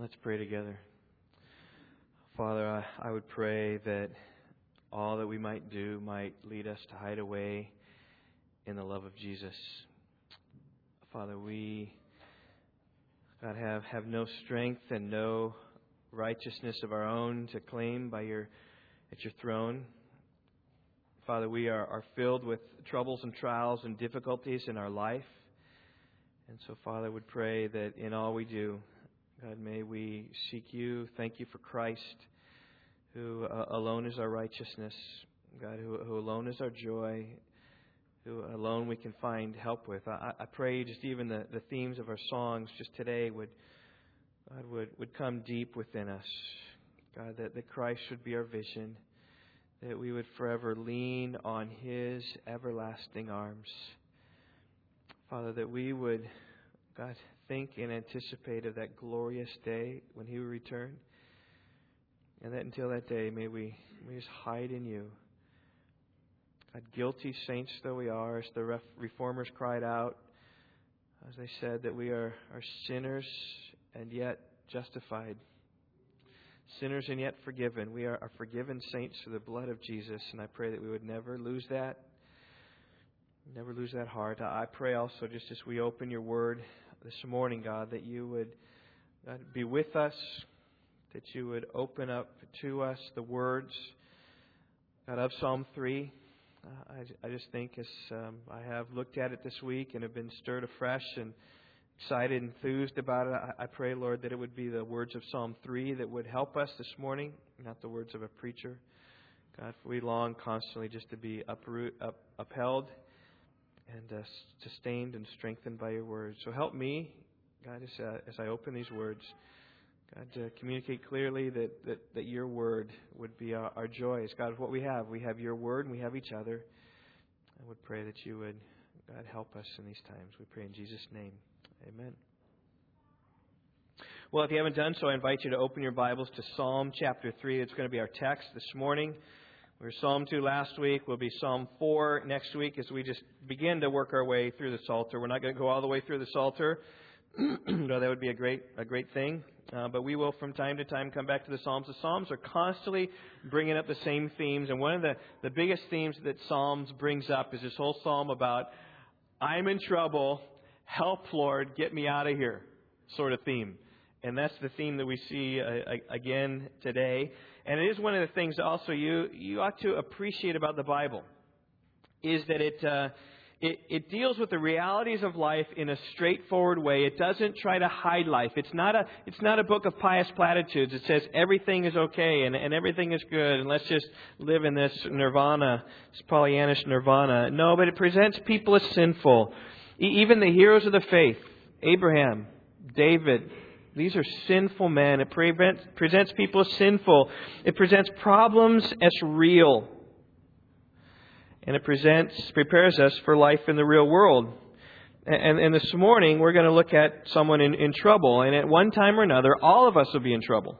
Let's pray together. Father, I, I would pray that all that we might do might lead us to hide away in the love of Jesus. Father, we God have, have no strength and no righteousness of our own to claim by your at your throne. Father, we are, are filled with troubles and trials and difficulties in our life. And so, Father, would pray that in all we do, God, may we seek you. Thank you for Christ, who uh, alone is our righteousness. God, who, who alone is our joy, who alone we can find help with. I, I pray just even the, the themes of our songs just today would, God, would, would come deep within us. God, that, that Christ should be our vision, that we would forever lean on His everlasting arms. Father, that we would, God, think and anticipate of that glorious day when He will return. And that until that day, may we, may we just hide in you. God, guilty saints though we are, as the reformers cried out, as they said that we are, are sinners and yet justified. Sinners and yet forgiven. We are, are forgiven saints through the blood of Jesus, and I pray that we would never lose that. Never lose that heart. I pray also, just as we open your word this morning, God, that you would God, be with us, that you would open up to us the words, of Psalm 3. Uh, I, I, just think as um, I have looked at it this week and have been stirred afresh and excited, and enthused about it, I, I pray, Lord, that it would be the words of Psalm 3 that would help us this morning, not the words of a preacher. God, we long constantly just to be uproot, up, upheld and uh, sustained and strengthened by your words. So help me, God, as, uh, as I open these words, God, to communicate clearly that, that, that your word would be our, our joy. It's God, what we have. We have your word and we have each other. I would pray that you would, God, help us in these times. We pray in Jesus' name. Amen. Well, if you haven't done so, I invite you to open your Bibles to Psalm chapter 3. It's going to be our text this morning. We were Psalm 2 last week. We'll be Psalm 4 next week as we just begin to work our way through the Psalter. We're not going to go all the way through the Psalter, though that would be a great, a great thing. Uh, but we will, from time to time, come back to the Psalms. The Psalms are constantly bringing up the same themes. And one of the, the biggest themes that Psalms brings up is this whole psalm about, I'm in trouble. Help, Lord, get me out of here, sort of theme. And that's the theme that we see uh, again today. And it is one of the things also you, you ought to appreciate about the Bible is that it, uh, it, it deals with the realities of life in a straightforward way. It doesn't try to hide life. It's not a, it's not a book of pious platitudes. It says everything is okay and, and everything is good and let's just live in this nirvana, this Pollyannish nirvana. No, but it presents people as sinful. Even the heroes of the faith, Abraham, David, these are sinful men. It presents people as sinful. It presents problems as real. And it presents, prepares us for life in the real world. And, and this morning, we're going to look at someone in, in trouble. And at one time or another, all of us will be in trouble.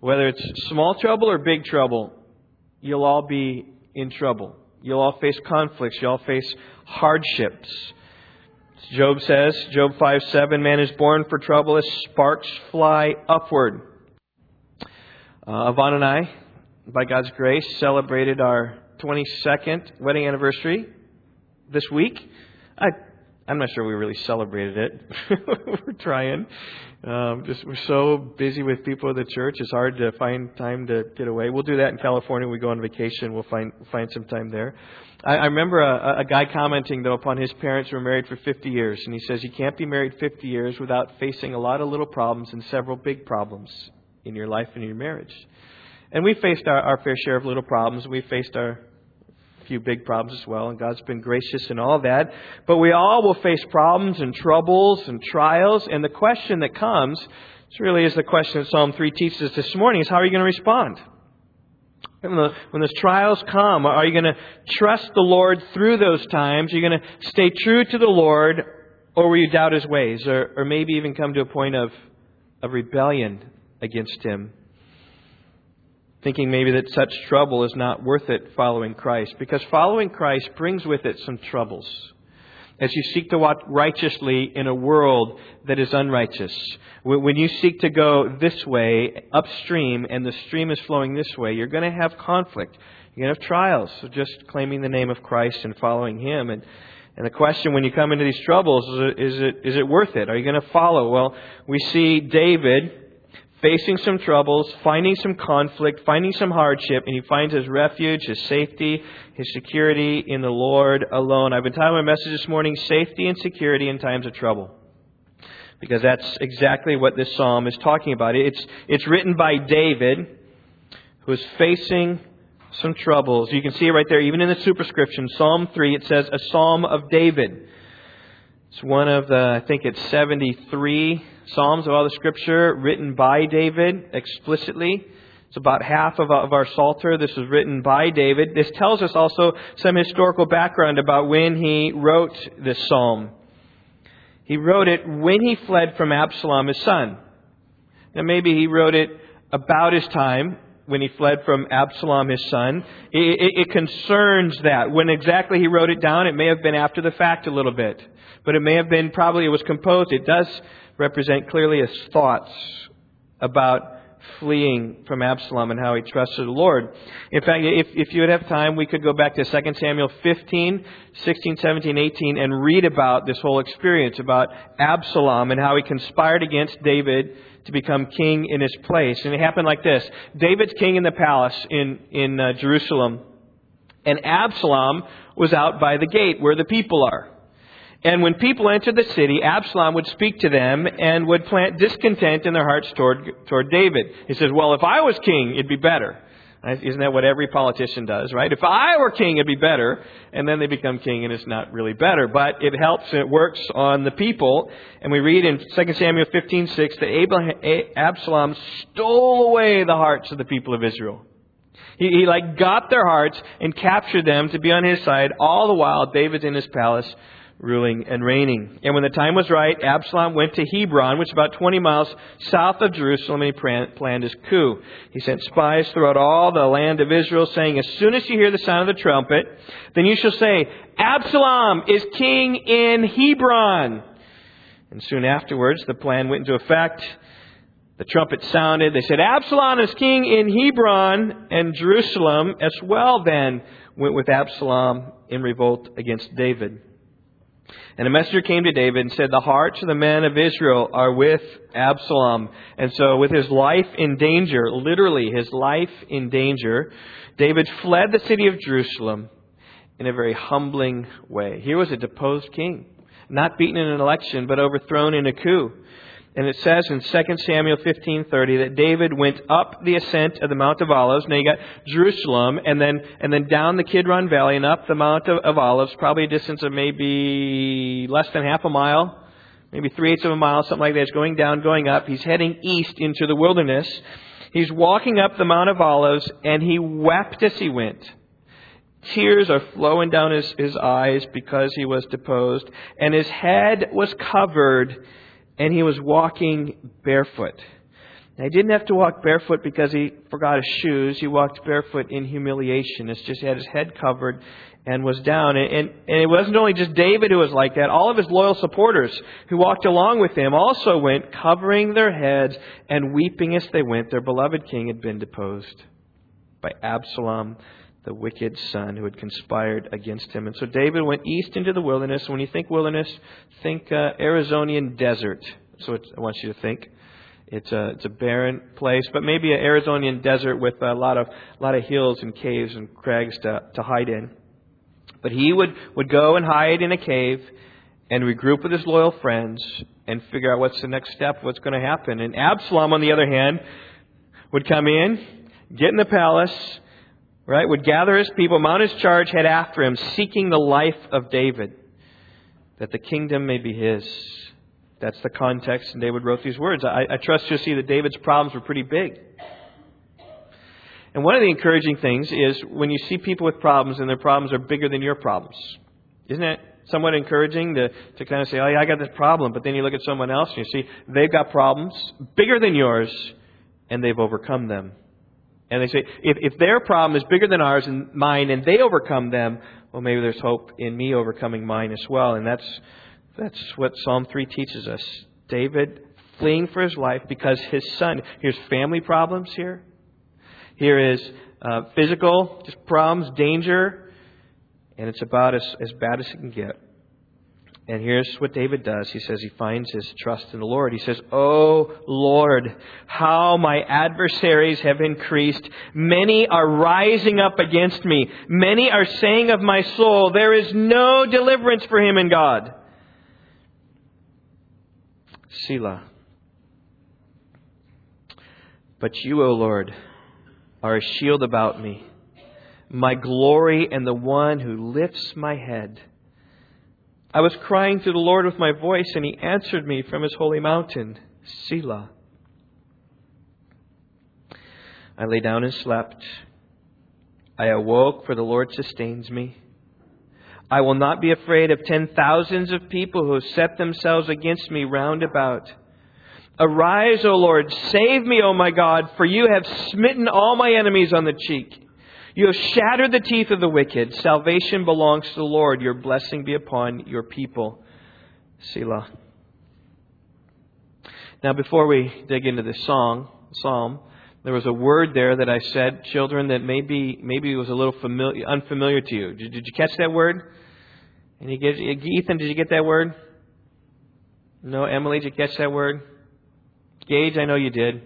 Whether it's small trouble or big trouble, you'll all be in trouble. You'll all face conflicts. You'll all face hardships. Job says, Job 5 7, man is born for trouble as sparks fly upward. Uh, Yvonne and I, by God's grace, celebrated our 22nd wedding anniversary this week. I, I'm not sure we really celebrated it. we're trying. Um, just we're so busy with people at the church. It's hard to find time to get away. We'll do that in California. We go on vacation. We'll find find some time there. I, I remember a, a guy commenting though upon his parents who were married for 50 years, and he says you can't be married 50 years without facing a lot of little problems and several big problems in your life and your marriage. And we faced our, our fair share of little problems. We faced our few big problems as well, and God's been gracious in all that. But we all will face problems and troubles and trials, and the question that comes, this really is the question that Psalm 3 teaches us this morning, is how are you going to respond? When, the, when those trials come, are you going to trust the Lord through those times? Are you going to stay true to the Lord, or will you doubt His ways, or, or maybe even come to a point of, of rebellion against Him? thinking maybe that such trouble is not worth it following Christ, because following Christ brings with it some troubles. As you seek to walk righteously in a world that is unrighteous. When you seek to go this way, upstream, and the stream is flowing this way, you're going to have conflict. You're going to have trials So just claiming the name of Christ and following Him. And, and the question when you come into these troubles is, is it, is it worth it? Are you going to follow? Well, we see David facing some troubles, finding some conflict, finding some hardship, and he finds his refuge, his safety, his security in the Lord alone. I've been titling my message this morning, Safety and Security in Times of Trouble. Because that's exactly what this psalm is talking about. It's, it's written by David, who is facing some troubles. You can see it right there, even in the superscription, Psalm 3, it says, a psalm of David. It's one of the, I think it's 73 Psalms of all the Scripture written by David explicitly. It's about half of, our Psalter. This was written by David. This tells us also some historical background about when he wrote this psalm. He wrote it when he fled from Absalom, his son. Now, maybe he wrote it about his time when he fled from Absalom, his son. It, it, it, concerns that. When exactly he wrote it down, it may have been after the fact a little bit. But it may have been, probably it was composed. It does represent clearly his thoughts about fleeing from Absalom and how he trusted the Lord. In fact, if, if you would have time, we could go back to 2 Samuel 15, 16, 17, 18, and read about this whole experience about Absalom and how he conspired against David to become king in his place. And it happened like this David's king in the palace in, in uh, Jerusalem, and Absalom was out by the gate where the people are. And when people entered the city, Absalom would speak to them and would plant discontent in their hearts toward, toward David. He says, Well, if I was king, it'd be better. Uh, isn't that what every politician does, right? If I were king, it'd be better. And then they become king and it's not really better. But it helps and it works on the people. And we read in 2 Samuel 15:6 that Absalom stole away the hearts of the people of Israel. He, he like got their hearts and captured them to be on his side. All the while, David's in his palace ruling and reigning. And when the time was right, Absalom went to Hebron, which is about 20 miles south of Jerusalem, and he planned his coup. He sent spies throughout all the land of Israel, saying, As soon as you hear the sound of the trumpet, then you shall say, Absalom is king in Hebron. And soon afterwards, the plan went into effect. The trumpet sounded. They said, Absalom is king in Hebron, and Jerusalem as well then went with Absalom in revolt against David. And a messenger came to David and said, The hearts of the men of Israel are with Absalom. And so, with his life in danger, literally his life in danger, David fled the city of Jerusalem in a very humbling way. Here was a deposed king, not beaten in an election, but overthrown in a coup. And it says in 2 Samuel 15:30 that David went up the ascent of the Mount of Olives. Now you got Jerusalem, and then and then down the Kidron Valley and up the Mount of, of Olives, probably a distance of maybe less than half a mile, maybe three eighths of a mile, something like that. He's going down, going up. He's heading east into the wilderness. He's walking up the Mount of Olives, and he wept as he went. Tears are flowing down his, his eyes because he was deposed, and his head was covered and he was walking barefoot. Now, he didn't have to walk barefoot because he forgot his shoes. He walked barefoot in humiliation. It's just he had his head covered and was down. And, and, and it wasn't only just David who was like that. All of his loyal supporters who walked along with him also went covering their heads and weeping as they went. Their beloved king had been deposed by Absalom, the wicked son who had conspired against him. And so David went east into the wilderness. When you think wilderness, think uh, Arizonian desert. So I want you to think. It's a it's a barren place, but maybe an Arizonian desert with a lot of a lot of hills and caves and crags to to hide in. But he would would go and hide in a cave and regroup with his loyal friends and figure out what's the next step, what's going to happen. And Absalom, on the other hand, would come in, get in the palace, right, would gather his people, mount his charge, head after him, seeking the life of David, that the kingdom may be his. That's the context, and David wrote these words. I, I trust you'll see that David's problems were pretty big. And one of the encouraging things is when you see people with problems and their problems are bigger than your problems. Isn't it somewhat encouraging to, to kind of say, oh, yeah, I got this problem, but then you look at someone else and you see they've got problems bigger than yours and they've overcome them. And they say, if, if their problem is bigger than ours and mine and they overcome them, well, maybe there's hope in me overcoming mine as well. And that's, that's what Psalm 3 teaches us. David fleeing for his life because his son, here's family problems here. Here is uh, physical just problems, danger, and it's about as, as bad as it can get. And here's what David does. He says he finds his trust in the Lord. He says, Oh Lord, how my adversaries have increased. Many are rising up against me. Many are saying of my soul, there is no deliverance for him in God. Selah. But you, O Lord, are a shield about me, my glory and the one who lifts my head. I was crying to the Lord with my voice, and he answered me from his holy mountain, Selah. I lay down and slept. I awoke, for the Lord sustains me. I will not be afraid of ten thousands of people who have set themselves against me round about. Arise, O Lord, save me, O my God, for you have smitten all my enemies on the cheek. You have shattered the teeth of the wicked. Salvation belongs to the Lord. Your blessing be upon your people. Selah. Now, before we dig into this song, psalm, there was a word there that I said, children, that maybe maybe was a little familiar, unfamiliar to you. Did, did you catch that word? And you get, Ethan, did you get that word? No, Emily, did you catch that word? Gage, I know you did.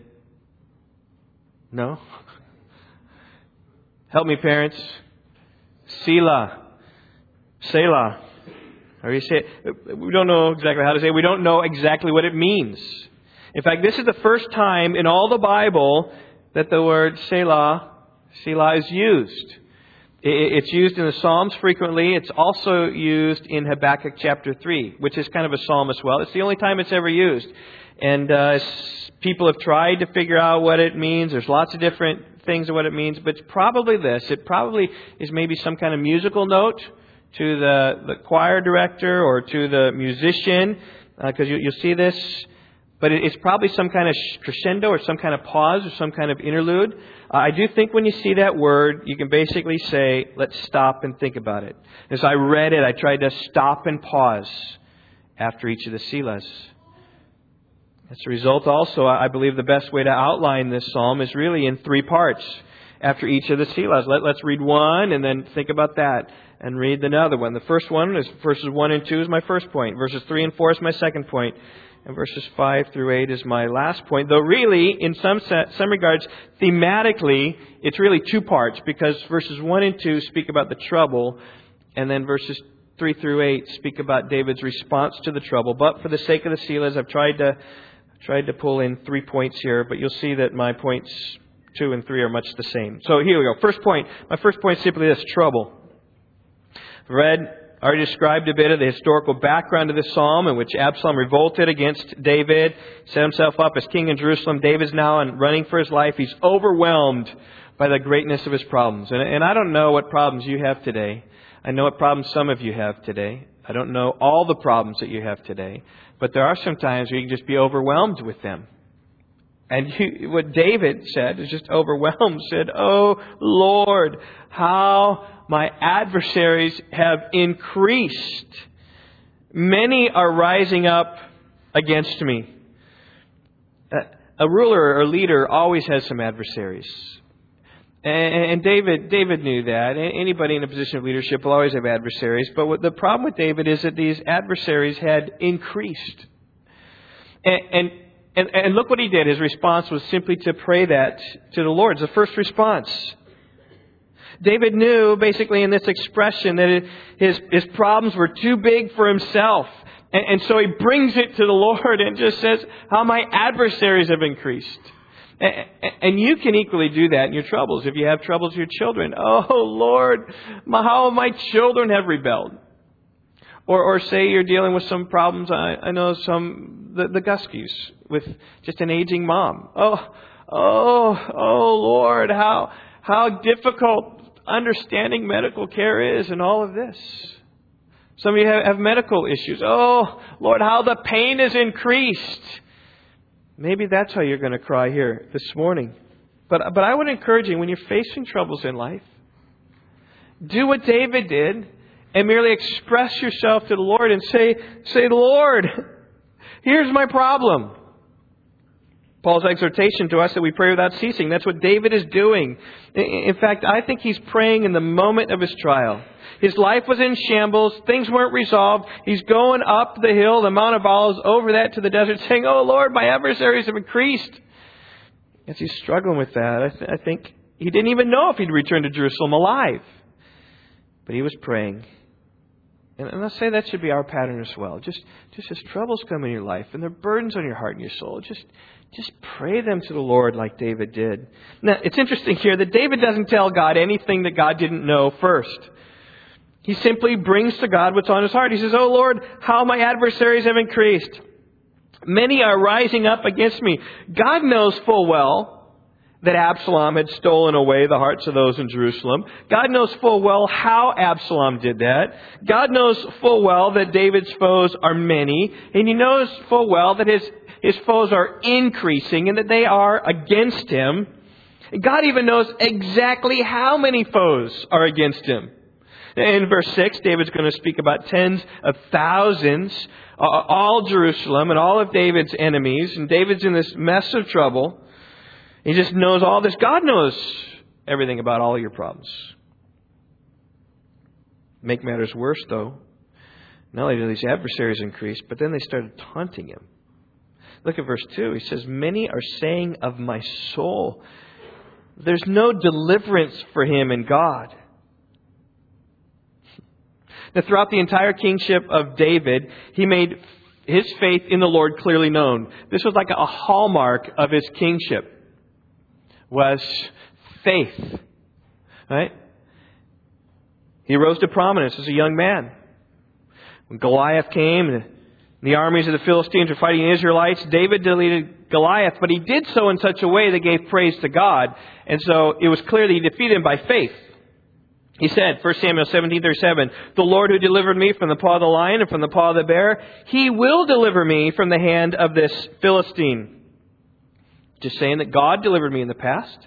No? Help me, parents. Selah. Selah. Or you say, we don't know exactly how to say it. We don't know exactly what it means. In fact, this is the first time in all the Bible that the word Selah, Selah is used. It's used in the Psalms frequently. It's also used in Habakkuk chapter 3, which is kind of a psalm as well. It's the only time it's ever used. And uh, people have tried to figure out what it means. There's lots of different things of what it means, but it's probably this. It probably is maybe some kind of musical note to the, the choir director or to the musician, because uh, you, will see this. But it, it's probably some kind of crescendo or some kind of pause or some kind of interlude. Uh, I do think when you see that word, you can basically say, let's stop and think about it. As I read it, I tried to stop and pause after each of the Selahs. As a result, also, I believe the best way to outline this psalm is really in three parts after each of the Selahs. Let, us read one and then think about that and read another one. The first one is verses 1 and 2 is my first point. Verses 3 and 4 is my second point. And verses 5 through 8 is my last point. Though really, in some, set, some regards, thematically, it's really two parts because verses 1 and 2 speak about the trouble and then verses 3 through 8 speak about David's response to the trouble. But for the sake of the Selahs, I've tried to tried to pull in three points here, but you'll see that my points two and three are much the same. So here we go. First point. My first point is simply this trouble. Read, already described a bit of the historical background of this psalm in which Absalom revolted against David, set himself up as king in Jerusalem. David's now running for his life. He's overwhelmed by the greatness of his problems. And, and I don't know what problems you have today. I know what problems some of you have today. I don't know all the problems that you have today. But there are some times where you can just be overwhelmed with them. And you, what David said is just overwhelmed, said, Oh Lord, how my adversaries have increased. Many are rising up against me. A ruler or leader always has some adversaries. And David, David knew that. Anybody in a position of leadership will always have adversaries. But the problem with David is that these adversaries had increased. And, and, and, and look what he did. His response was simply to pray that to the Lord. It's the first response. David knew, basically, in this expression, that his, his problems were too big for himself. And, and so he brings it to the Lord and just says, How my adversaries have increased. And you can equally do that in your troubles. If you have troubles with your children, oh Lord, how my children have rebelled. Or, or say you're dealing with some problems. I, I know some the, the Guskies with just an aging mom. Oh, oh, oh Lord, how how difficult understanding medical care is, and all of this. Some of you have, have medical issues. Oh Lord, how the pain is increased. Maybe that's how you're going to cry here this morning. But, but I would encourage you, when you're facing troubles in life, do what David did and merely express yourself to the Lord and say, say, Lord, here's my problem. Paul's exhortation to us that we pray without ceasing. That's what David is doing. In fact, I think he's praying in the moment of his trial. His life was in shambles. Things weren't resolved. He's going up the hill, the Mount of Olives, over that to the desert, saying, Oh Lord, my adversaries have increased. As he's struggling with that, I, th- I think he didn't even know if he'd return to Jerusalem alive. But he was praying. And, and let's say that should be our pattern as well. Just, just as troubles come in your life and there are burdens on your heart and your soul, just, just pray them to the Lord like David did. Now, it's interesting here that David doesn't tell God anything that God didn't know first. He simply brings to God what's on his heart. He says, Oh Lord, how my adversaries have increased. Many are rising up against me. God knows full well that Absalom had stolen away the hearts of those in Jerusalem. God knows full well how Absalom did that. God knows full well that David's foes are many. And he knows full well that his, his foes are increasing and that they are against him. God even knows exactly how many foes are against him. In verse 6, David's going to speak about tens of thousands, all Jerusalem and all of David's enemies. And David's in this mess of trouble. He just knows all this. God knows everything about all your problems. Make matters worse, though. Not only do these adversaries increase, but then they started taunting him. Look at verse 2. He says, Many are saying of my soul, there's no deliverance for him in God. Now, throughout the entire kingship of David, he made his faith in the Lord clearly known. This was like a hallmark of his kingship was faith. Right? He rose to prominence as a young man. When Goliath came the armies of the Philistines were fighting the Israelites, David deleted Goliath, but he did so in such a way that gave praise to God. And so it was clear that he defeated him by faith. He said, 1 Samuel 17, 37, The Lord who delivered me from the paw of the lion and from the paw of the bear, he will deliver me from the hand of this Philistine. Just saying that God delivered me in the past.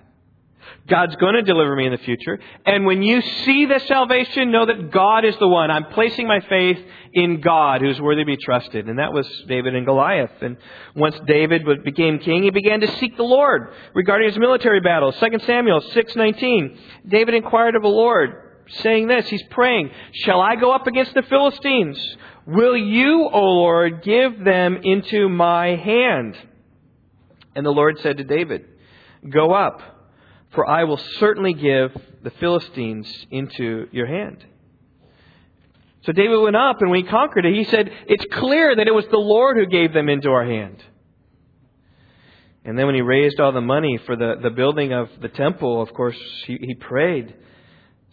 God's going to deliver me in the future. And when you see the salvation, know that God is the one. I'm placing my faith in God who's worthy to be trusted. And that was David and Goliath. And once David became king, he began to seek the Lord regarding his military battles. 2 Samuel 6:19. David inquired of the Lord, saying this, he's praying, "Shall I go up against the Philistines? Will you, O Lord, give them into my hand?" And the Lord said to David, Go up, for I will certainly give the Philistines into your hand. So David went up, and when he conquered it, he said, It's clear that it was the Lord who gave them into our hand. And then when he raised all the money for the, the building of the temple, of course, he, he prayed,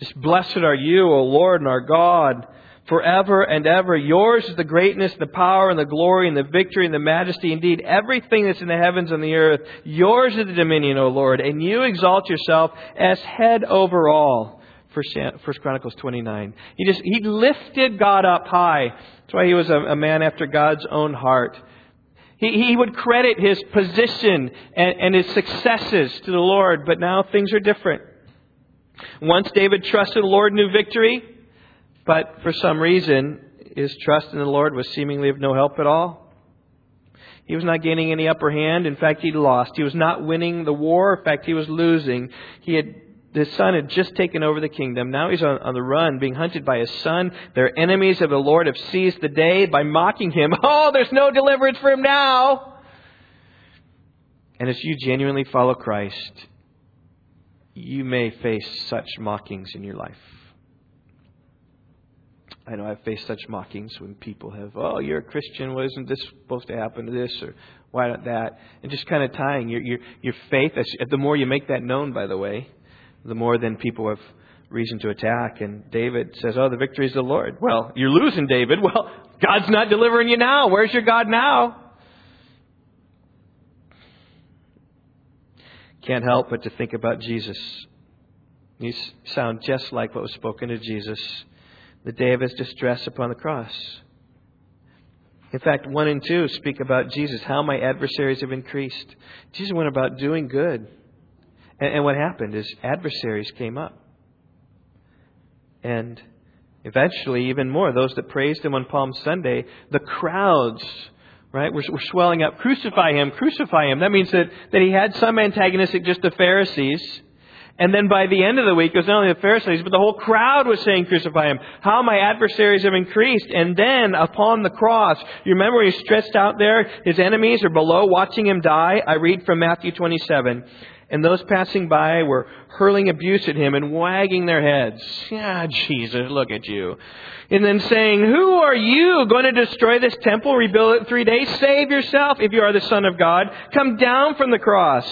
Just blessed are you, O Lord and our God forever and ever. Yours is the greatness, the power, and the glory, and the victory, and the majesty. Indeed, everything that's in the heavens and the earth. Yours is the dominion, O Lord, and you exalt yourself as head over all. First Chronicles 29. He just, he lifted God up high. That's why he was a, a man after God's own heart. He, he would credit his position and, and his successes to the Lord, but now things are different. Once David trusted the Lord, knew victory. But for some reason, his trust in the Lord was seemingly of no help at all. He was not gaining any upper hand. In fact, he lost. He was not winning the war. In fact, he was losing. He had his son had just taken over the kingdom. Now he's on, on, the run, being hunted by his son. Their enemies of the Lord have seized the day by mocking him. Oh, there's no deliverance for him now. And as you genuinely follow Christ, you may face such mockings in your life. I know I've faced such mockings when people have, oh, you're a Christian. Well, isn't this supposed to happen to this? Or why not that? And just kind of tying your, your, your faith. The more you make that known, by the way, the more then people have reason to attack. And David says, oh, the victory is the Lord. Well, you're losing, David. Well, God's not delivering you now. Where's your God now? Can't help but to think about Jesus. These sound just like what was spoken to Jesus the day of his distress upon the cross. In fact, 1 and 2 speak about Jesus, how my adversaries have increased. Jesus went about doing good And, and what happened is adversaries came up. And eventually, even more, those that praised him on Palm Sunday, the crowds, right, were, were swelling up, crucify him, crucify him. That means that, that he had some antagonistic just the Pharisees. And then by the end of the week, it was not only the Pharisees, but the whole crowd was saying, crucify him. How my adversaries have increased. And then upon the cross, you remember he's stretched out there? His enemies are below watching him die. I read from Matthew 27 and those passing by were hurling abuse at him and wagging their heads. Yeah, Jesus, look at you. And then saying, Who are you going to destroy this temple, rebuild it in three days? Save yourself if you are the Son of God. Come down from the cross.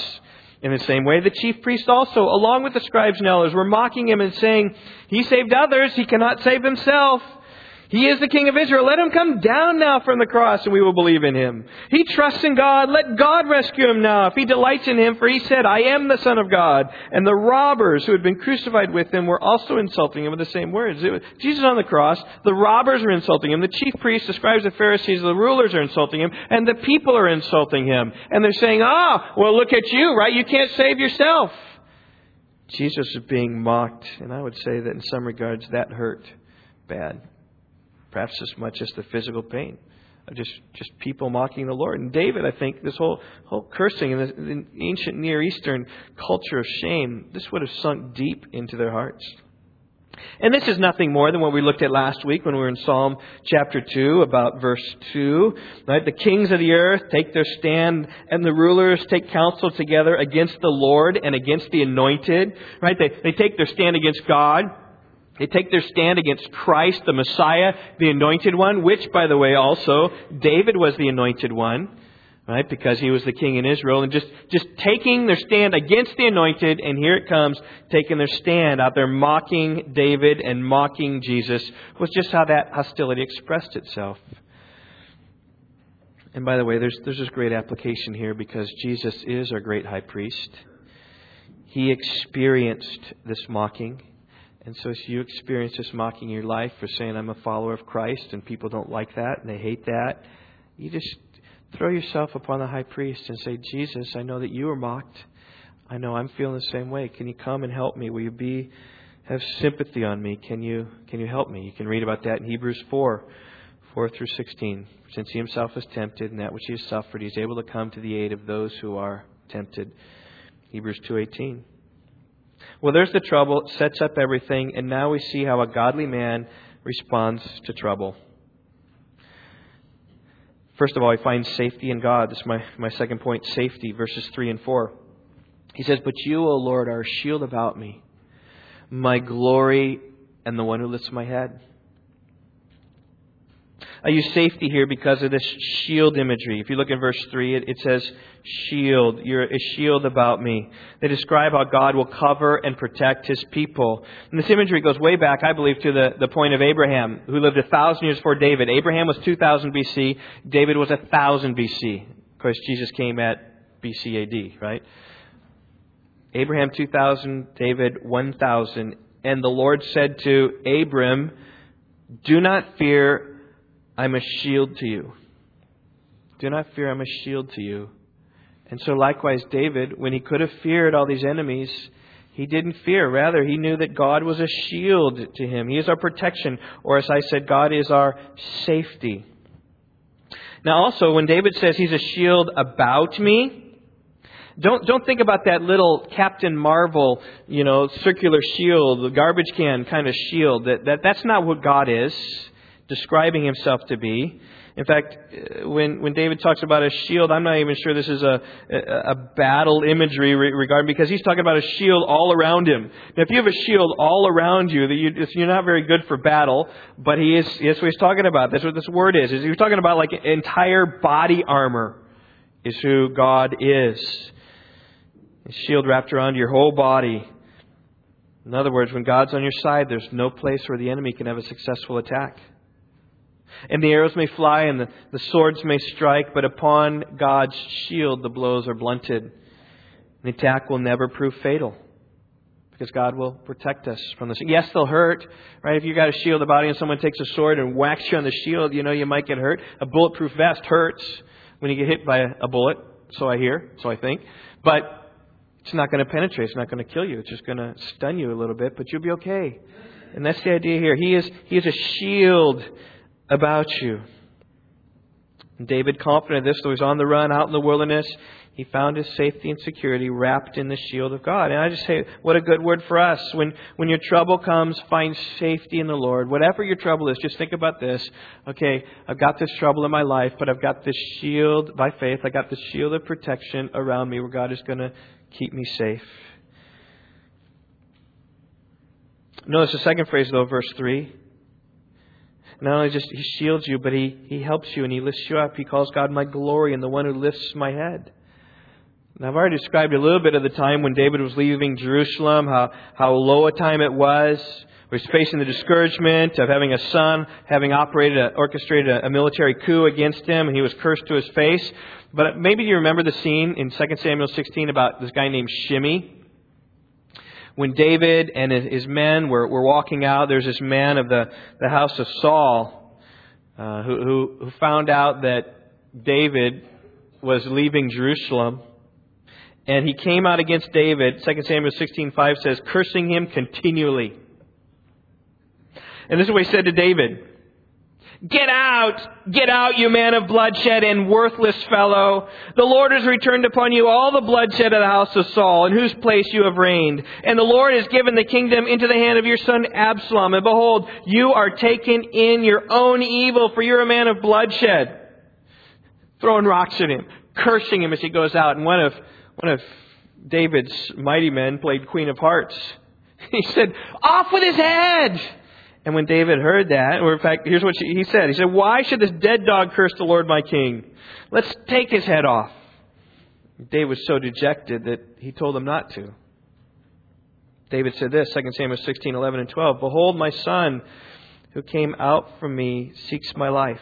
In the same way, the chief priests also, along with the scribes and elders, were mocking him and saying, He saved others, he cannot save himself. He is the King of Israel. Let him come down now from the cross and we will believe in him. He trusts in God. Let God rescue him now if he delights in him, for he said, I am the Son of God. And the robbers who had been crucified with him were also insulting him with the same words. Jesus on the cross, the robbers are insulting him. The chief priests, the scribes, the Pharisees, the rulers are insulting him. And the people are insulting him. And they're saying, ah, well look at you, right? You can't save yourself. Jesus is being mocked. And I would say that in some regards that hurt bad perhaps as much as the physical pain of just, just people mocking the Lord. And David, I think, this whole, whole cursing in the, the ancient Near Eastern culture of shame, this would have sunk deep into their hearts. And this is nothing more than what we looked at last week when we were in Psalm chapter 2 about verse 2. Right? The kings of the earth take their stand and the rulers take counsel together against the Lord and against the anointed. Right? They, they take their stand against God. They take their stand against Christ, the Messiah, the anointed one, which, by the way, also, David was the anointed one, right? Because he was the king in Israel. And just, just taking their stand against the anointed, and here it comes, taking their stand out there mocking David and mocking Jesus, was just how that hostility expressed itself. And by the way, there's, there's this great application here because Jesus is our great high priest. He experienced this mocking. And so, as you experience this mocking in your life for saying, I'm a follower of Christ, and people don't like that and they hate that, you just throw yourself upon the high priest and say, Jesus, I know that you were mocked. I know I'm feeling the same way. Can you come and help me? Will you be have sympathy on me? Can you can you help me? You can read about that in Hebrews 4, 4 through 16. Since he himself was tempted and that which he has suffered, he is able to come to the aid of those who are tempted. Hebrews 2:18. Well, there's the trouble. Sets up everything. And now we see how a godly man responds to trouble. First of all, he finds safety in God. This is my, my second point safety, verses 3 and 4. He says, But you, O Lord, are a shield about me, my glory, and the one who lifts my head. I use safety here because of this shield imagery. If you look in verse 3, it, it, says, Shield. You're a shield about me. They describe how God will cover and protect his people. And this imagery goes way back, I believe, to the, the point of Abraham, who lived a thousand years before David. Abraham was 2000 BC, David was 1000 BC. Of course, Jesus came at BC AD, right? Abraham 2000, David 1000. And the Lord said to Abram, Do not fear I'm a shield to you. Do not fear, I'm a shield to you. And so, likewise, David, when he could have feared all these enemies, he didn't fear. Rather, he knew that God was a shield to him. He is our protection, or as I said, God is our safety. Now, also, when David says he's a shield about me, don't, don't think about that little Captain Marvel, you know, circular shield, the garbage can kind of shield. That, that, that's not what God is describing himself to be. In fact, uh, when, when David talks about a shield, I'm not even sure this is a, a, a battle imagery regarding, because he's talking about a shield all around him. Now, if you have a shield all around you, that you, you're not very good for battle, but he is, that's what he's talking about. That's what this word is. is he's talking about like entire body armor is who God is. A shield wrapped around your whole body. In other words, when God's on your side, there's no place where the enemy can have a successful attack. And the arrows may fly and the, the swords may strike, but upon God's shield the blows are blunted. The attack will never prove fatal because God will protect us from this. Yes, they'll hurt, right? If you got a shield the body and someone takes a sword and whacks you on the shield, you know you might get hurt. A bulletproof vest hurts when you get hit by a bullet, so I hear, so I think. But It's not going to penetrate. It's not going to kill you. It's just going to stun you a little bit, but you'll be okay. And that's the idea here. He is, he is a shield about you. David, confident of this, though he's on the run out in the wilderness, he found his safety and security wrapped in the shield of God. And I just say, what a good word for us. When, when your trouble comes, find safety in the Lord. Whatever your trouble is, just think about this. Okay, I've got this trouble in my life, but I've got this shield by faith. I've got this shield of protection around me where God is going to keep me safe. Notice the second phrase, though, verse 3. Not only just He shields you, but He, he helps you and He lifts you up. He calls God my glory and the one who lifts my head. Now, I've already described a little bit of the time when David was leaving Jerusalem, how, how low a time it was. He was facing the discouragement of having a son, having operated, a, orchestrated a, a military coup against him, and he was cursed to his face. But maybe you remember the scene in 2 Samuel 16 about this guy named Shimei. When David and his men were, were walking out, there's this man of the, the house of Saul uh, who, who, who found out that David was leaving Jerusalem and he came out against David. 2 Samuel 16:5 says, cursing him continually. And this is what he said to David. Get out! Get out, you man of bloodshed and worthless fellow! The Lord has returned upon you all the bloodshed of the house of Saul, in whose place you have reigned. And the Lord has given the kingdom into the hand of your son Absalom. And behold, you are taken in your own evil, for you're a man of bloodshed. Throwing rocks at him, cursing him as he goes out. And one of one of David's mighty men played Queen of Hearts. He said, Off with his head! And when David heard that, or in fact, here's what he said. He said, Why should this dead dog curse the Lord my king? Let's take his head off. David was so dejected that he told him not to. David said this, 2 Samuel 16, 11, and 12. Behold, my son who came out from me seeks my life.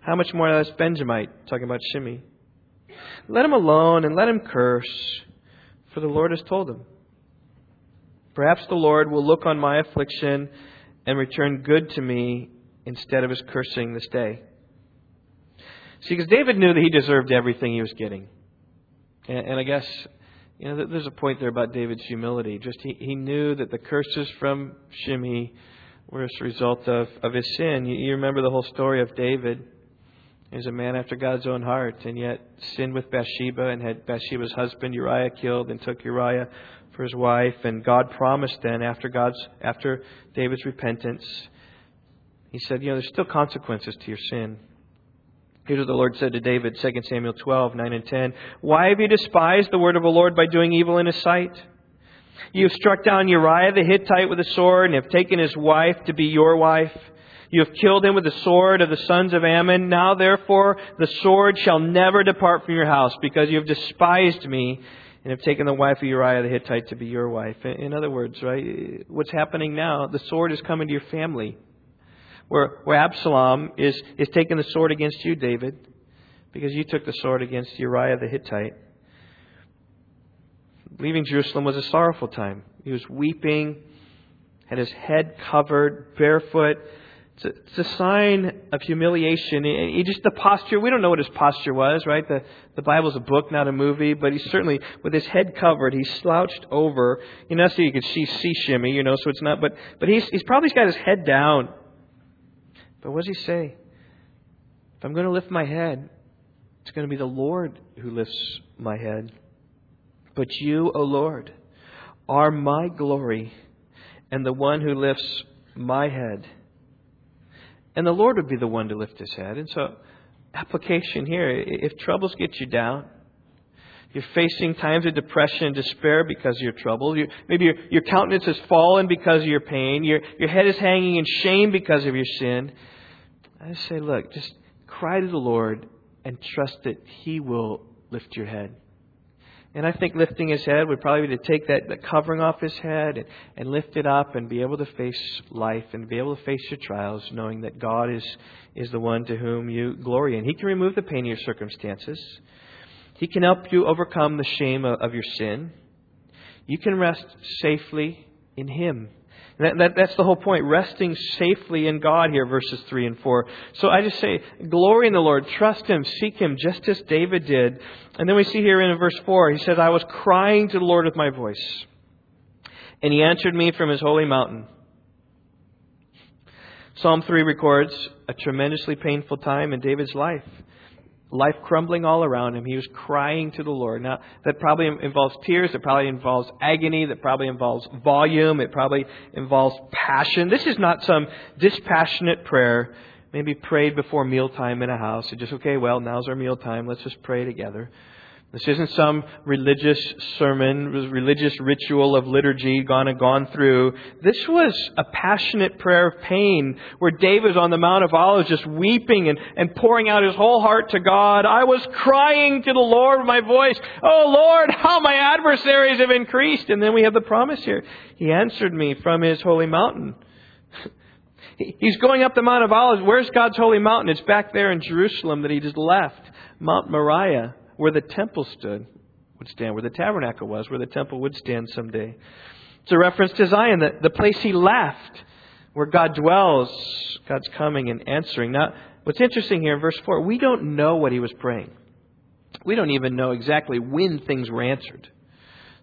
How much more this Benjamite, talking about Shimei, let him alone and let him curse, for the Lord has told him. Perhaps the Lord will look on my affliction and return good to me instead of his cursing this day. See, because David knew that he deserved everything he was getting. And, and I guess, you know, there's a point there about David's humility. Just he, he knew that the curses from Shimei were as a result of, of his sin. You, you remember the whole story of David. He's a man after God's own heart, and yet sinned with Bathsheba and had Bathsheba's husband Uriah killed and took Uriah for his wife. And God promised then, after God's after David's repentance, He said, you know, there's still consequences to your sin. Here's what the Lord said to David, 2 Samuel 12, 9 and 10. Why have you despised the word of the Lord by doing evil in his sight? You have struck down Uriah the Hittite with a sword and have taken his wife to be your wife. You have killed him with the sword of the sons of Ammon. Now therefore the sword shall never depart from your house, because you have despised me and have taken the wife of Uriah the Hittite to be your wife. In other words, right, what's happening now, the sword is coming to your family. Where, where Absalom is, is taking the sword against you, David, because you took the sword against Uriah the Hittite. Leaving Jerusalem was a sorrowful time. He was weeping, had his head covered, barefoot, it's a, sign of humiliation. He, he just the posture. We don't know what his posture was, right? The the Bible's a book, not a movie. But he's certainly with his head covered. He's slouched over. You know, so you can see see Shimei. You know, so it's not. But but he's he's probably got his head down. But what does he say? If I'm going to lift my head, it's going to be the Lord who lifts my head. But you, O Lord, are my glory and the one who lifts my head. And the Lord would be the one to lift his head. And so, application here if troubles get you down, you're facing times of depression and despair because of your trouble. You, maybe your, your countenance has fallen because of your pain. Your, your head is hanging in shame because of your sin. I just say, look, just cry to the Lord and trust that He will lift your head. And I think lifting his head would probably be to take that, that covering off his head and, and lift it up and be able to face life and be able to face your trials, knowing that God is, is the one to whom you glory. And He can remove the pain of your circumstances. He can help you overcome the shame of, of your sin. You can rest safely in Him. That, that, that's the whole point. Resting safely in God here, verses 3 and 4. So I just say, glory in the Lord. Trust Him. Seek Him, just as David did. And then we see here in verse 4, he says, I was crying to the Lord with my voice. And He answered me from His holy mountain. Psalm 3 records a tremendously painful time in David's life life crumbling all around him. He was crying to the Lord. Now, that probably involves tears. It probably involves agony. That probably involves volume. It probably involves passion. This is not some dispassionate prayer, maybe prayed before mealtime in a house. It just, okay, well, now's our mealtime. Let's just pray together. This isn't some religious sermon, religious ritual of liturgy gone and gone through. This was a passionate prayer of pain where David on the Mount of Olives just weeping and, and pouring out his whole heart to God. I was crying to the Lord with my voice, Oh Lord, how my adversaries have increased. And then we have the promise here. He answered me from his holy mountain. He's going up the Mount of Olives. Where's God's holy mountain? It's back there in Jerusalem that he just left. Mount Moriah where the temple stood, would stand, where the tabernacle was, where the temple would stand someday. It's a reference to Zion, the, the place he left, where God dwells, God's coming and answering. Now, what's interesting here in verse 4, we don't know what he was praying. We don't even know exactly when things were answered.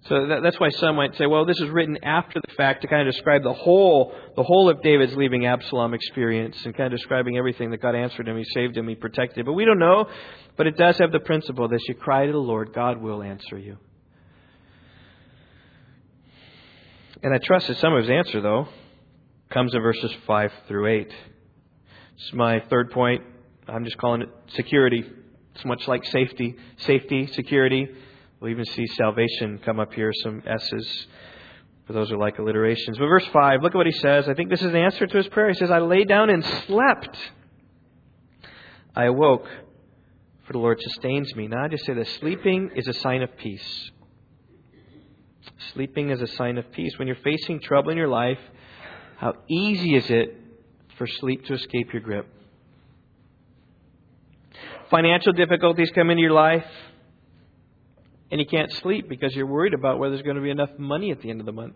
So that, that's why some might say, well, this is written after the fact to kind of describe the whole, the whole of David's leaving Absalom experience and kind of describing everything that God answered him, He saved him, He protected him. But we don't know. But it does have the principle that you cry to the Lord, God will answer you. And I trust that some of his answer, though, comes in verses 5 through 8. It's my third point. I'm just calling it security. It's much like safety. Safety, security. We'll even see salvation come up here, some S's for those who like alliterations. But verse 5, look at what he says. I think this is an answer to his prayer. He says, I lay down and slept. I awoke, for the Lord sustains me. Now I just say that sleeping is a sign of peace. Sleeping is a sign of peace. When you're facing trouble in your life, how easy is it for sleep to escape your grip? Financial difficulties come into your life and you can't sleep because you're worried about whether there's going to be enough money at the end of the month.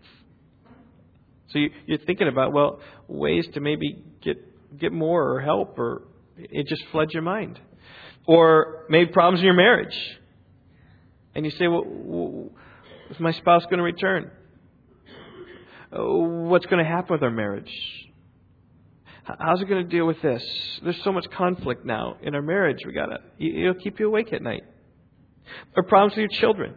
So you, you're thinking about well ways to maybe get get more or help, or it just floods your mind, or maybe problems in your marriage, and you say, well, is my spouse going to return? What's going to happen with our marriage? How's it going to deal with this? There's so much conflict now in our marriage. We gotta. It'll keep you awake at night. Or problems with your children.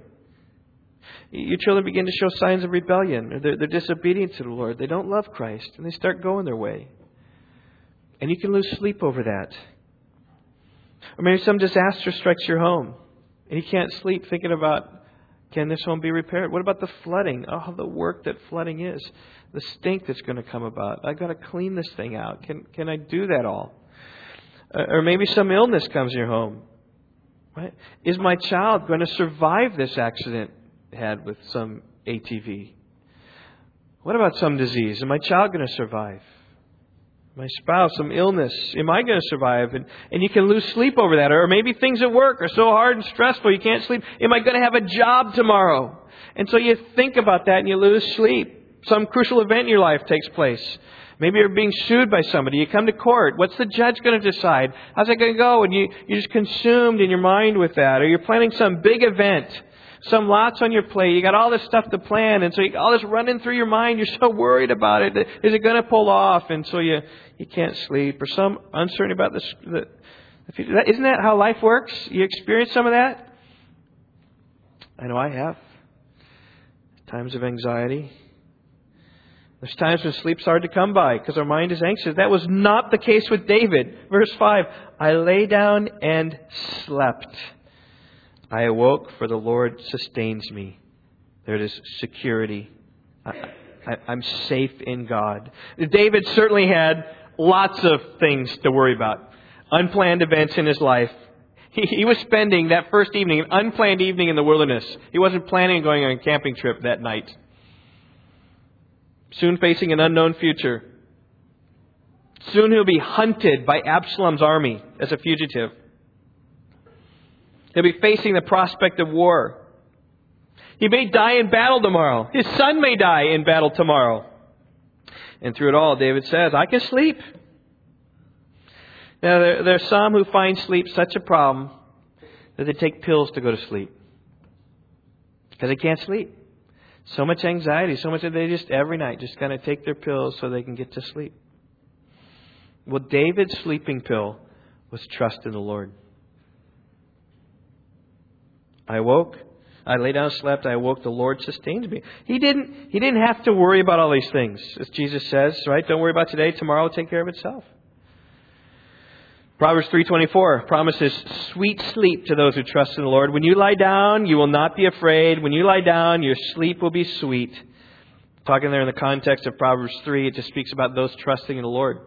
Your children begin to show signs of rebellion, or they're, they're disobedient to the Lord. They don't love Christ, and they start going their way. And you can lose sleep over that. Or maybe some disaster strikes your home, and you can't sleep thinking about can this home be repaired? What about the flooding? Oh, the work that flooding is, the stink that's going to come about. I've got to clean this thing out. Can can I do that all? Uh, or maybe some illness comes in your home, Right? Is my child going to survive this accident had with some ATV? What about some disease? Is my child going to survive? My spouse, some illness. Am I going to survive? And, and you can lose sleep over that. Or maybe things at work are so hard and stressful you can't sleep. Am I going to have a job tomorrow? And so you think about that and you lose sleep. Some crucial event in your life takes place. Maybe you're being sued by somebody. You come to court. What's the judge going to decide? How's that going to go? And you, you're just consumed in your mind with that. Or you're planning some big event, some lots on your plate. You got all this stuff to plan. And so you all this running through your mind. You're so worried about it. Is it going to pull off? And so you, you can't sleep. Or some uncertainty about this. The, the isn't that how life works? You experience some of that? I know I have. Times of anxiety. There's times when sleep's hard to come by because our mind is anxious. That was not the case with David. Verse 5 I lay down and slept. I awoke, for the Lord sustains me. There it is security. I, am safe in God. David certainly had lots of things to worry about, unplanned events in his life. He, he was spending that first evening, an unplanned evening in the wilderness. He wasn't planning on going on a camping trip that night soon facing an unknown future. Soon he'll be hunted by Absalom's army as a fugitive. He'll be facing the prospect of war. He may die in battle tomorrow. His son may die in battle tomorrow. And through it all, David says, I can sleep. Now, there, there are some who find sleep such a problem that they take pills to go to sleep because they can't sleep. So much anxiety, so much that they just every night just kind of take their pills so they can get to sleep. Well, David's sleeping pill was trust in the Lord. I woke, I lay down, slept, I awoke, the Lord sustained me. He didn't he didn't have to worry about all these things, as Jesus says, right? Don't worry about today, tomorrow will take care of itself. Proverbs 3:24 promises sweet sleep to those who trust in the Lord. When you lie down, you will not be afraid. When you lie down, your sleep will be sweet. Talking there in the context of Proverbs 3, it just speaks about those trusting in the Lord.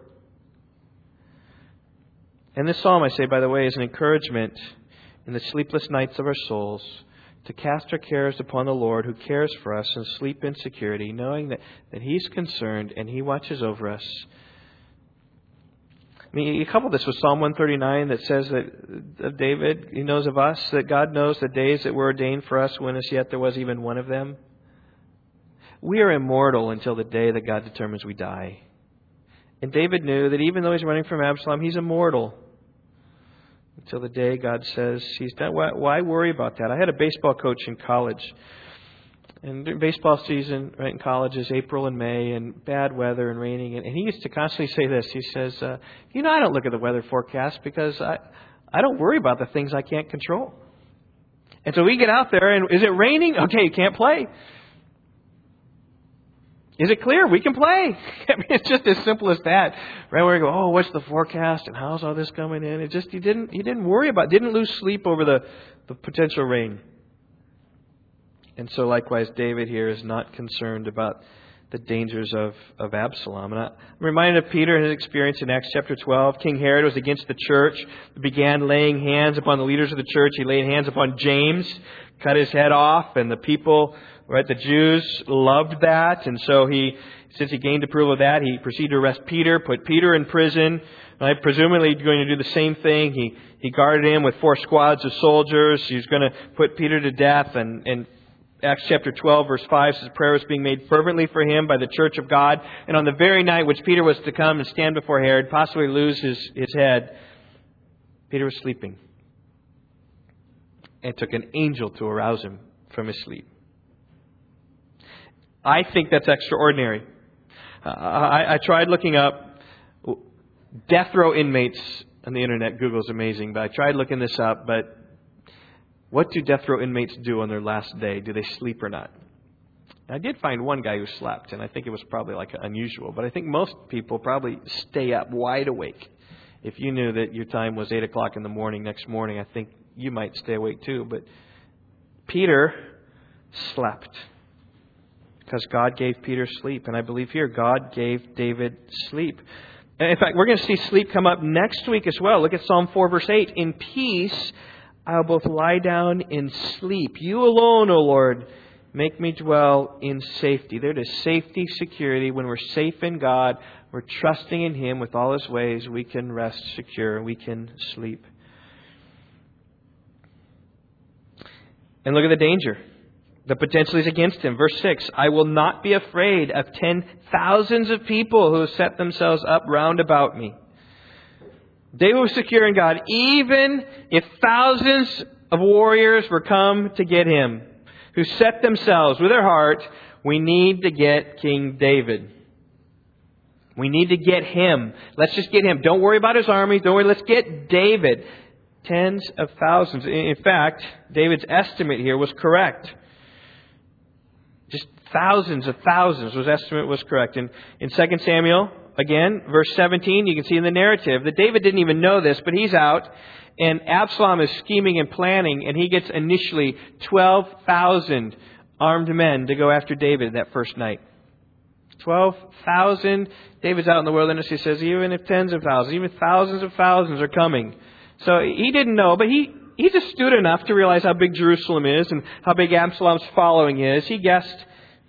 And this psalm, I say, by the way, is an encouragement in the sleepless nights of our souls to cast our cares upon the Lord who cares for us and sleep in security, knowing that, that He's concerned and He watches over us I mean, you couple this with Psalm 139 that says that of David, he knows of us, that God knows the days that were ordained for us when as yet there was even one of them. We are immortal until the day that God determines we die. And David knew that even though he's running from Absalom, he's immortal until the day God says he's done. Why, why worry about that? I had a baseball coach in college and baseball season, right in college, is April and May, and bad weather and raining. And, and he used to constantly say this. He says, uh, "You know, I don't look at the weather forecast because I, I don't worry about the things I can't control." And so we get out there, and is it raining? Okay, you can't play. Is it clear? We can play. I mean, it's just as simple as that. Right where you go, oh, what's the forecast and how's all this coming in? It just you didn't you didn't worry about, didn't lose sleep over the the potential rain. And so, likewise, David here is not concerned about the dangers of, of Absalom. And I'm reminded of Peter and his experience in Acts chapter 12. King Herod was against the church, he began laying hands upon the leaders of the church. He laid hands upon James, cut his head off, and the people, right, the Jews loved that. And so he, since he gained approval of that, he proceeded to arrest Peter, put Peter in prison. Right? Presumably going to do the same thing. He, he guarded him with four squads of soldiers. He was going to put Peter to death and, and Acts chapter 12, verse 5 says prayer was being made fervently for him by the church of God. And on the very night which Peter was to come and stand before Herod, possibly lose his, his head, Peter was sleeping. It took an angel to arouse him from his sleep. I think that's extraordinary. Uh, I, I tried looking up death row inmates on the internet. Google's amazing, but I tried looking this up, but what do death row inmates do on their last day? Do they sleep or not? I did find one guy who slept, and I think it was probably like unusual. But I think most people probably stay up wide awake. If you knew that your time was eight o'clock in the morning next morning, I think you might stay awake too. But Peter slept because God gave Peter sleep, and I believe here God gave David sleep. And in fact, we're going to see sleep come up next week as well. Look at Psalm 4, verse 8. In peace I'll both lie down and sleep. You alone, O Lord, make me dwell in safety. There is safety, security. When we're safe in God, we're trusting in Him with all His ways, we can rest secure, we can sleep. And look at the danger. The potential is against him. Verse 6 I will not be afraid of ten thousands of people who set themselves up round about me. David was secure in God, even if thousands of warriors were come to get him, who set themselves with their heart, we need to get King David. We need to get him. Let's just get him. Don't worry about his armies. Don't worry. Let's get David. Tens of thousands. In fact, David's estimate here was correct. Just thousands of thousands. His estimate was correct. In, in 2 Samuel again, verse 17, you can see in the narrative that David didn't even know this, but he's out, and Absalom is scheming and planning, and he gets initially 12,000 armed men to go after David that first night. 12,000. David's out in the wilderness. He says, even if tens of thousands, even thousands of thousands are coming. So he didn't know, but he, he's astute enough to realize how big Jerusalem is and how big Absalom's following is. He guessed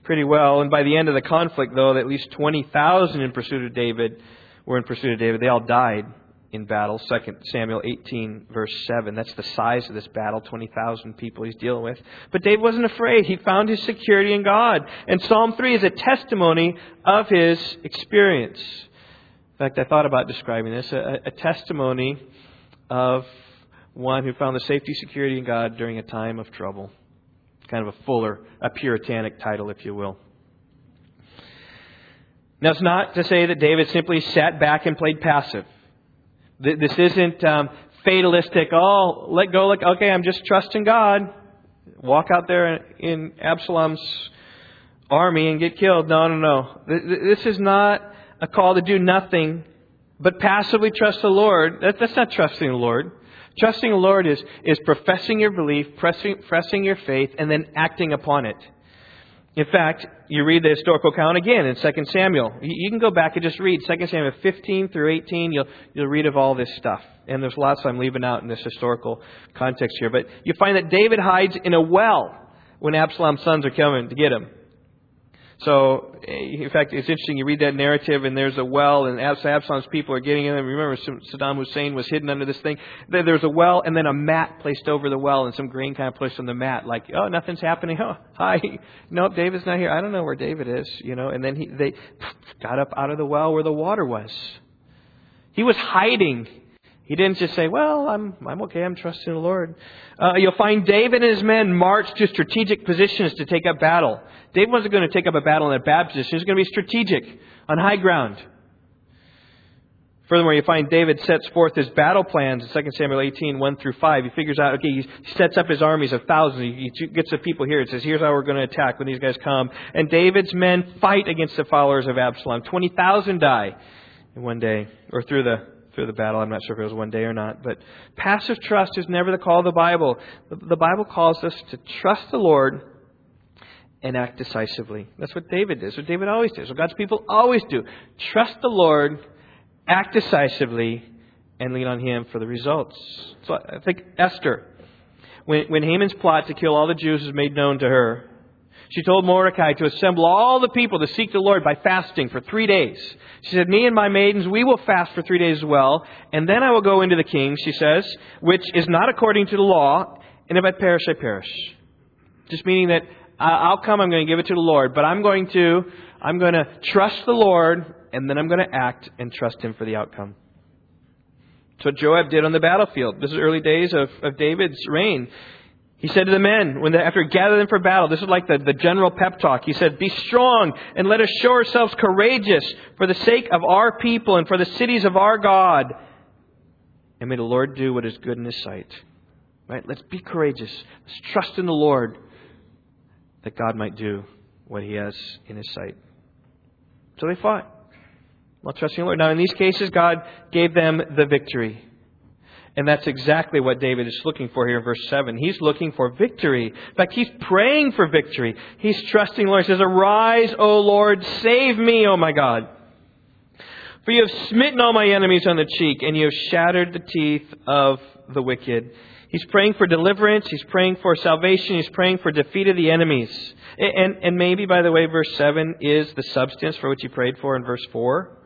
pretty well. And by the end of the conflict, though, at least 20,000 in pursuit of David were in pursuit of David. They all died in battle. 2 Samuel 18, verse 7. That's the size of this battle 20,000 people he's dealing with. But David wasn't afraid. He found his security in God. And Psalm 3 is a testimony of his experience. In fact, I thought about describing this a, a testimony of one who found the safety, security in God during a time of trouble. Kind of a fuller, a puritanic title, if you will. Now, it's not to say that David simply sat back and played passive. This isn't um, fatalistic. Oh, let go. Like, okay, I'm just trusting God. Walk out there in Absalom's army and get killed. No, no, no. This is not a call to do nothing but passively trust the Lord. That's not trusting the Lord. Trusting the Lord is, is professing your belief, pressing, pressing your faith, and then acting upon it. In fact, you read the historical account again in 2 Samuel. You can go back and just read 2 Samuel 15 through 18. You'll, you'll read of all this stuff. And there's lots I'm leaving out in this historical context here. But you find that David hides in a well when Absalom's sons are coming to get him. So, in fact, it's interesting. You read that narrative, and there's a well, and Absalom's people are getting in. Remember, Saddam Hussein was hidden under this thing. There's a well, and then a mat placed over the well, and some grain kind of placed on the mat, like, oh, nothing's happening. Oh, hi. No, David's not here. I don't know where David is, you know. And then he, they got up out of the well where the water was. He was hiding. He didn't just say, well, I'm, I'm okay. I'm trusting the Lord. Uh, you'll find David and his men march to strategic positions to take up battle. David wasn't going to take up a battle in a bad position. He was going to be strategic, on high ground. Furthermore, you find David sets forth his battle plans in 2 Samuel 18, 1 through 5. He figures out, okay, he sets up his armies of thousands. He gets the people here. It says, here's how we're going to attack when these guys come. And David's men fight against the followers of Absalom. 20,000 die in one day, or through the, through the battle. I'm not sure if it was one day or not. But passive trust is never the call of the Bible. The Bible calls us to trust the Lord and act decisively. That's what David does. What David always does. What God's people always do. Trust the Lord, act decisively, and lean on Him for the results. So I think Esther, when, when Haman's plot to kill all the Jews was made known to her, she told Mordecai to assemble all the people to seek the Lord by fasting for three days. She said, Me and my maidens, we will fast for three days as well, and then I will go into the king, she says, which is not according to the law, and if I perish, I perish. Just meaning that I'll come, I'm going to give it to the Lord, but I'm going to, I'm going to trust the Lord, and then I'm going to act and trust Him for the outcome. That's what Joab did on the battlefield. This is early days of, of David's reign. He said to the men, when they, after he gathered them for battle, this is like the, the general pep talk. He said, Be strong and let us show ourselves courageous for the sake of our people and for the cities of our God. And may the Lord do what is good in his sight. Right? Let's be courageous. Let's trust in the Lord that God might do what he has in his sight. So they fought while trusting the Lord. Now, in these cases, God gave them the victory. And that's exactly what David is looking for here in verse 7. He's looking for victory. In fact, he's praying for victory. He's trusting the Lord. He says, Arise, O Lord, save me, O my God. For you have smitten all my enemies on the cheek, and you have shattered the teeth of the wicked. He's praying for deliverance. He's praying for salvation. He's praying for defeat of the enemies. And, and maybe, by the way, verse 7 is the substance for which he prayed for in verse 4.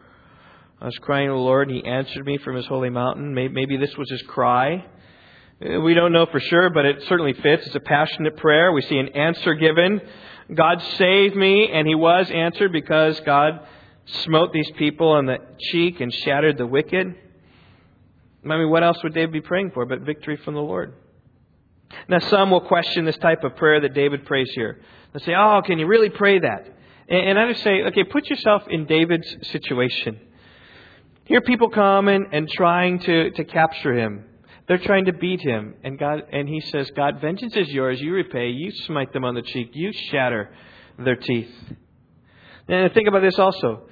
I was crying to the Lord, and he answered me from his holy mountain. Maybe this was his cry. Uh, we don't know for sure, but it certainly fits. It's a passionate prayer. We see an answer given. God saved me, and he was answered because God smote these people on the cheek and shattered the wicked. I mean, what else would David be praying for but victory from the Lord? Now, some will question this type of prayer that David prays here. They'll say, Oh, can you really pray that? And I just say, okay, put yourself in David's situation. Here people come and, and trying to, to capture him. They're trying to beat him. And God and he says, God, vengeance is yours, you repay, you smite them on the cheek, you shatter their teeth. And think about this also.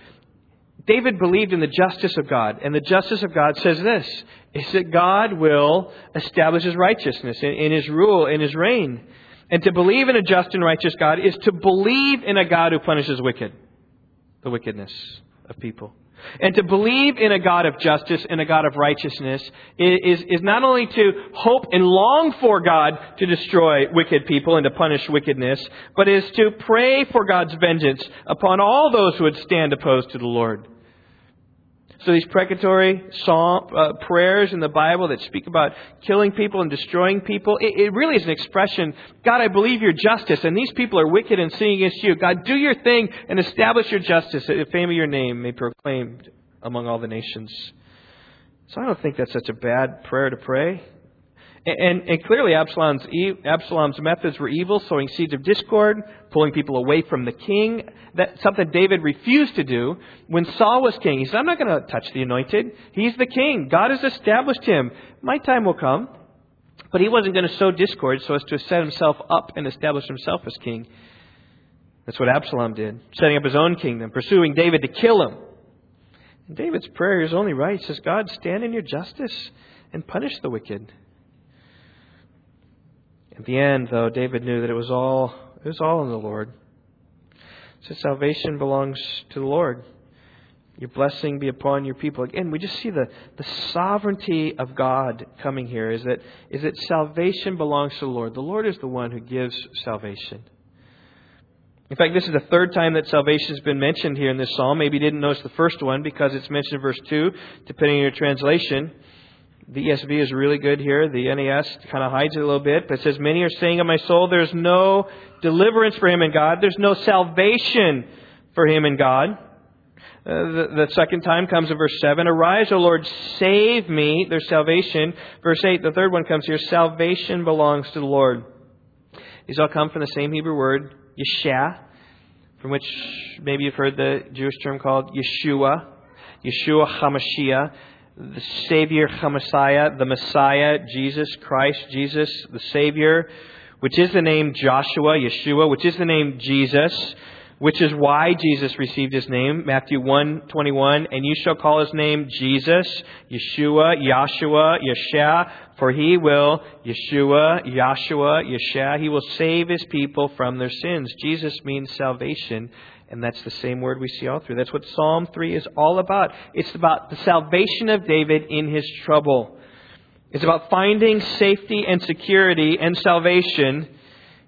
David believed in the justice of God, and the justice of God says this is that God will establish his righteousness in, in his rule, in his reign. And to believe in a just and righteous God is to believe in a God who punishes wicked, the wickedness of people. And to believe in a God of justice and a God of righteousness is, is not only to hope and long for God to destroy wicked people and to punish wickedness, but is to pray for God's vengeance upon all those who would stand opposed to the Lord. So these precatory psalm, uh, prayers in the Bible that speak about killing people and destroying people, it, it really is an expression, God, I believe your justice, and these people are wicked and sinning against you. God, do your thing and establish your justice, that the fame of your name may be proclaimed among all the nations. So I don't think that's such a bad prayer to pray. And, and, clearly, Absalom's, Absalom's methods were evil, sowing seeds of discord, pulling people away from the king. That's something David refused to do when Saul was king. He said, I'm not going to touch the anointed. He's the king. God has established him. My time will come. But he wasn't going to sow discord so as to set himself up and establish himself as king. That's what Absalom did, setting up his own kingdom, pursuing David to kill him. And David's prayer is only right. He says, God, stand in your justice and punish the wicked. At the end, though, David knew that it was all it was all in the Lord. So salvation belongs to the Lord. Your blessing be upon your people. Again, we just see the, the sovereignty of God coming here. Is that is that salvation belongs to the Lord. The Lord is the one who gives salvation. In fact, this is the third time that salvation has been mentioned here in this psalm. Maybe you didn't notice the first one because it's mentioned in verse 2, depending on your translation. The ESV is really good here. The NAS kind of hides it a little bit, but it says, Many are saying of my soul, there's no deliverance for him in God. There's no salvation for him in God. Uh, the, the, second time comes in verse 7. Arise, O Lord, save me. There's salvation. Verse 8, the third one comes here. Salvation belongs to the Lord. These all come from the same Hebrew word, Yeshua, from which maybe you've heard the Jewish term called Yeshua. Yeshua HaMashiach the Savior, Messiah, the Messiah, Jesus Christ, Jesus, the Savior, which is the name Joshua, Yeshua, which is the name Jesus, which is why Jesus received his name, Matthew 1:21, and you shall call his name Jesus, Yeshua, Yahshua, Yeshua, for he will, Yeshua, Yahshua, Yeshua, he will save his people from their sins. Jesus means salvation and that's the same word we see all through. That's what Psalm 3 is all about. It's about the salvation of David in his trouble. It's about finding safety and security and salvation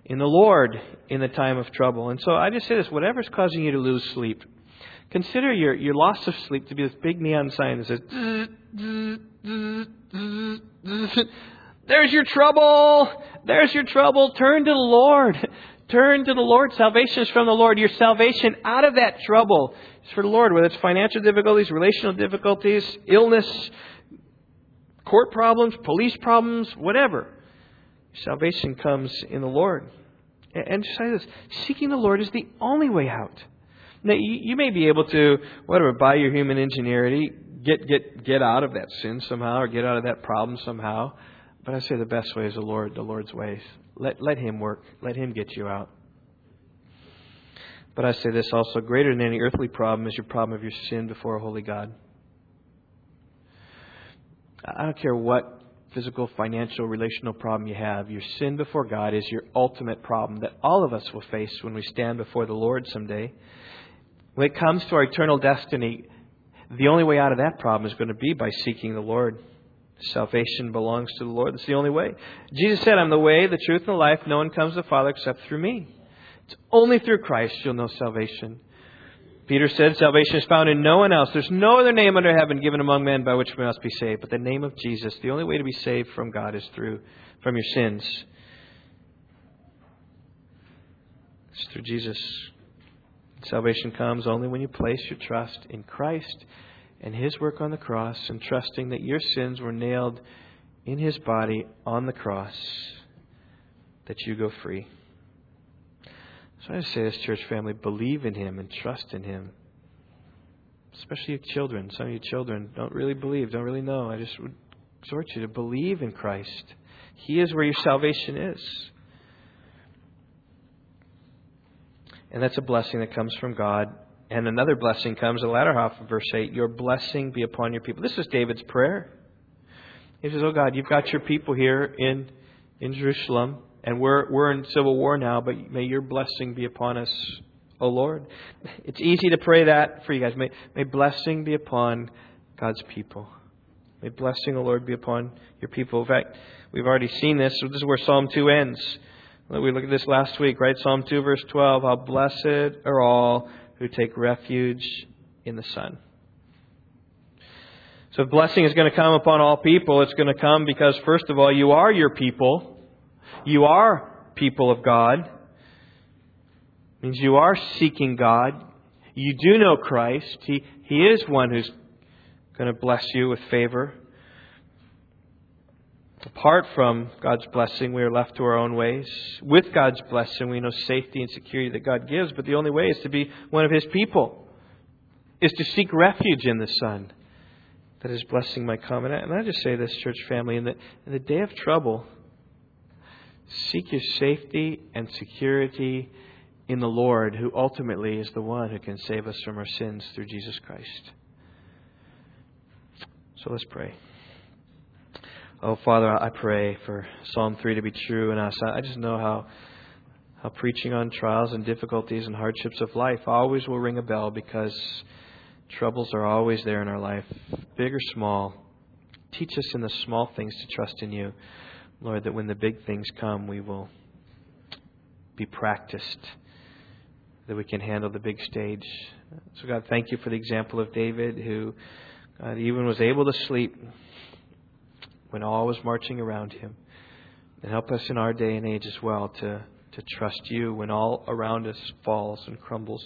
in the Lord in the time of trouble. And so I just say this whatever's causing you to lose sleep, consider your, your loss of sleep to be this big neon sign that says, There's your trouble! There's your trouble! Turn to the Lord! Turn to the Lord. Salvation is from the Lord. Your salvation out of that trouble is for the Lord, whether it's financial difficulties, relational difficulties, illness, court problems, police problems, whatever. Salvation comes in the Lord. And just say this seeking the Lord is the only way out. Now, you, you may be able to, whatever, by your human ingenuity, get, get, get out of that sin somehow or get out of that problem somehow. But I say the best way is the Lord, the Lord's ways. Let, let Him work. Let Him get you out. But I say this also greater than any earthly problem is your problem of your sin before a holy God. I don't care what physical, financial, relational problem you have, your sin before God is your ultimate problem that all of us will face when we stand before the Lord someday. When it comes to our eternal destiny, the only way out of that problem is going to be by seeking the Lord. Salvation belongs to the Lord. That's the only way. Jesus said, I'm the way, the truth, and the life. No one comes to the Father except through me. It's only through Christ you'll know salvation. Peter said, Salvation is found in no one else. There's no other name under heaven given among men by which we must be saved, but the name of Jesus. The only way to be saved from God is through from your sins. It's through Jesus. Salvation comes only when you place your trust in Christ and his work on the cross and trusting that your sins were nailed in his body on the cross, that you go free. So I just say this, church family, believe in him and trust in him. Especially your children. Some of you children don't really believe, don't really know. I just would exhort you to believe in Christ. He is where your salvation is. And that's a blessing that comes from God and another blessing comes, the latter half of verse 8 Your blessing be upon your people. This is David's prayer. He says, Oh God, you've got your people here in, in Jerusalem, and we're, we're in civil war now, but may your blessing be upon us, O Lord. It's easy to pray that for you guys. May, may blessing be upon God's people. May blessing, O Lord, be upon your people. In fact, we've already seen this. So this is where Psalm 2 ends. We looked at this last week, right? Psalm 2, verse 12. How blessed are all who take refuge in the Son. So blessing is going to come upon all people, it's going to come because, first of all, you are your people. You are people of God. It means you are seeking God. You do know Christ. He, he is one who's going to bless you with favor. Apart from God's blessing, we are left to our own ways. With God's blessing, we know safety and security that God gives, but the only way is to be one of His people, is to seek refuge in the Son that His blessing might come. And I, and I just say this, church family, in the, in the day of trouble, seek your safety and security in the Lord, who ultimately is the one who can save us from our sins through Jesus Christ. So let's pray. Oh, Father, I pray for Psalm 3 to be true in us. I just know how, how preaching on trials and difficulties and hardships of life always will ring a bell because troubles are always there in our life, big or small. Teach us in the small things to trust in you, Lord, that when the big things come, we will be practiced, that we can handle the big stage. So, God, thank you for the example of David, who even was able to sleep when all was marching around him. And help us in our day and age as well to, to trust you when all around us falls and crumbles.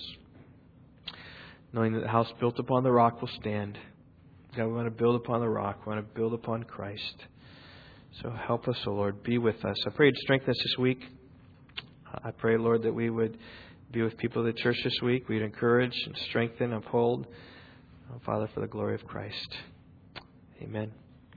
Knowing that the house built upon the rock will stand. God, we want to build upon the rock. We want to build upon Christ. So help us, O oh Lord. Be with us. I pray you'd strengthen us this week. I pray, Lord, that we would be with people at the church this week. We'd encourage and strengthen, uphold. Oh, Father, for the glory of Christ. Amen.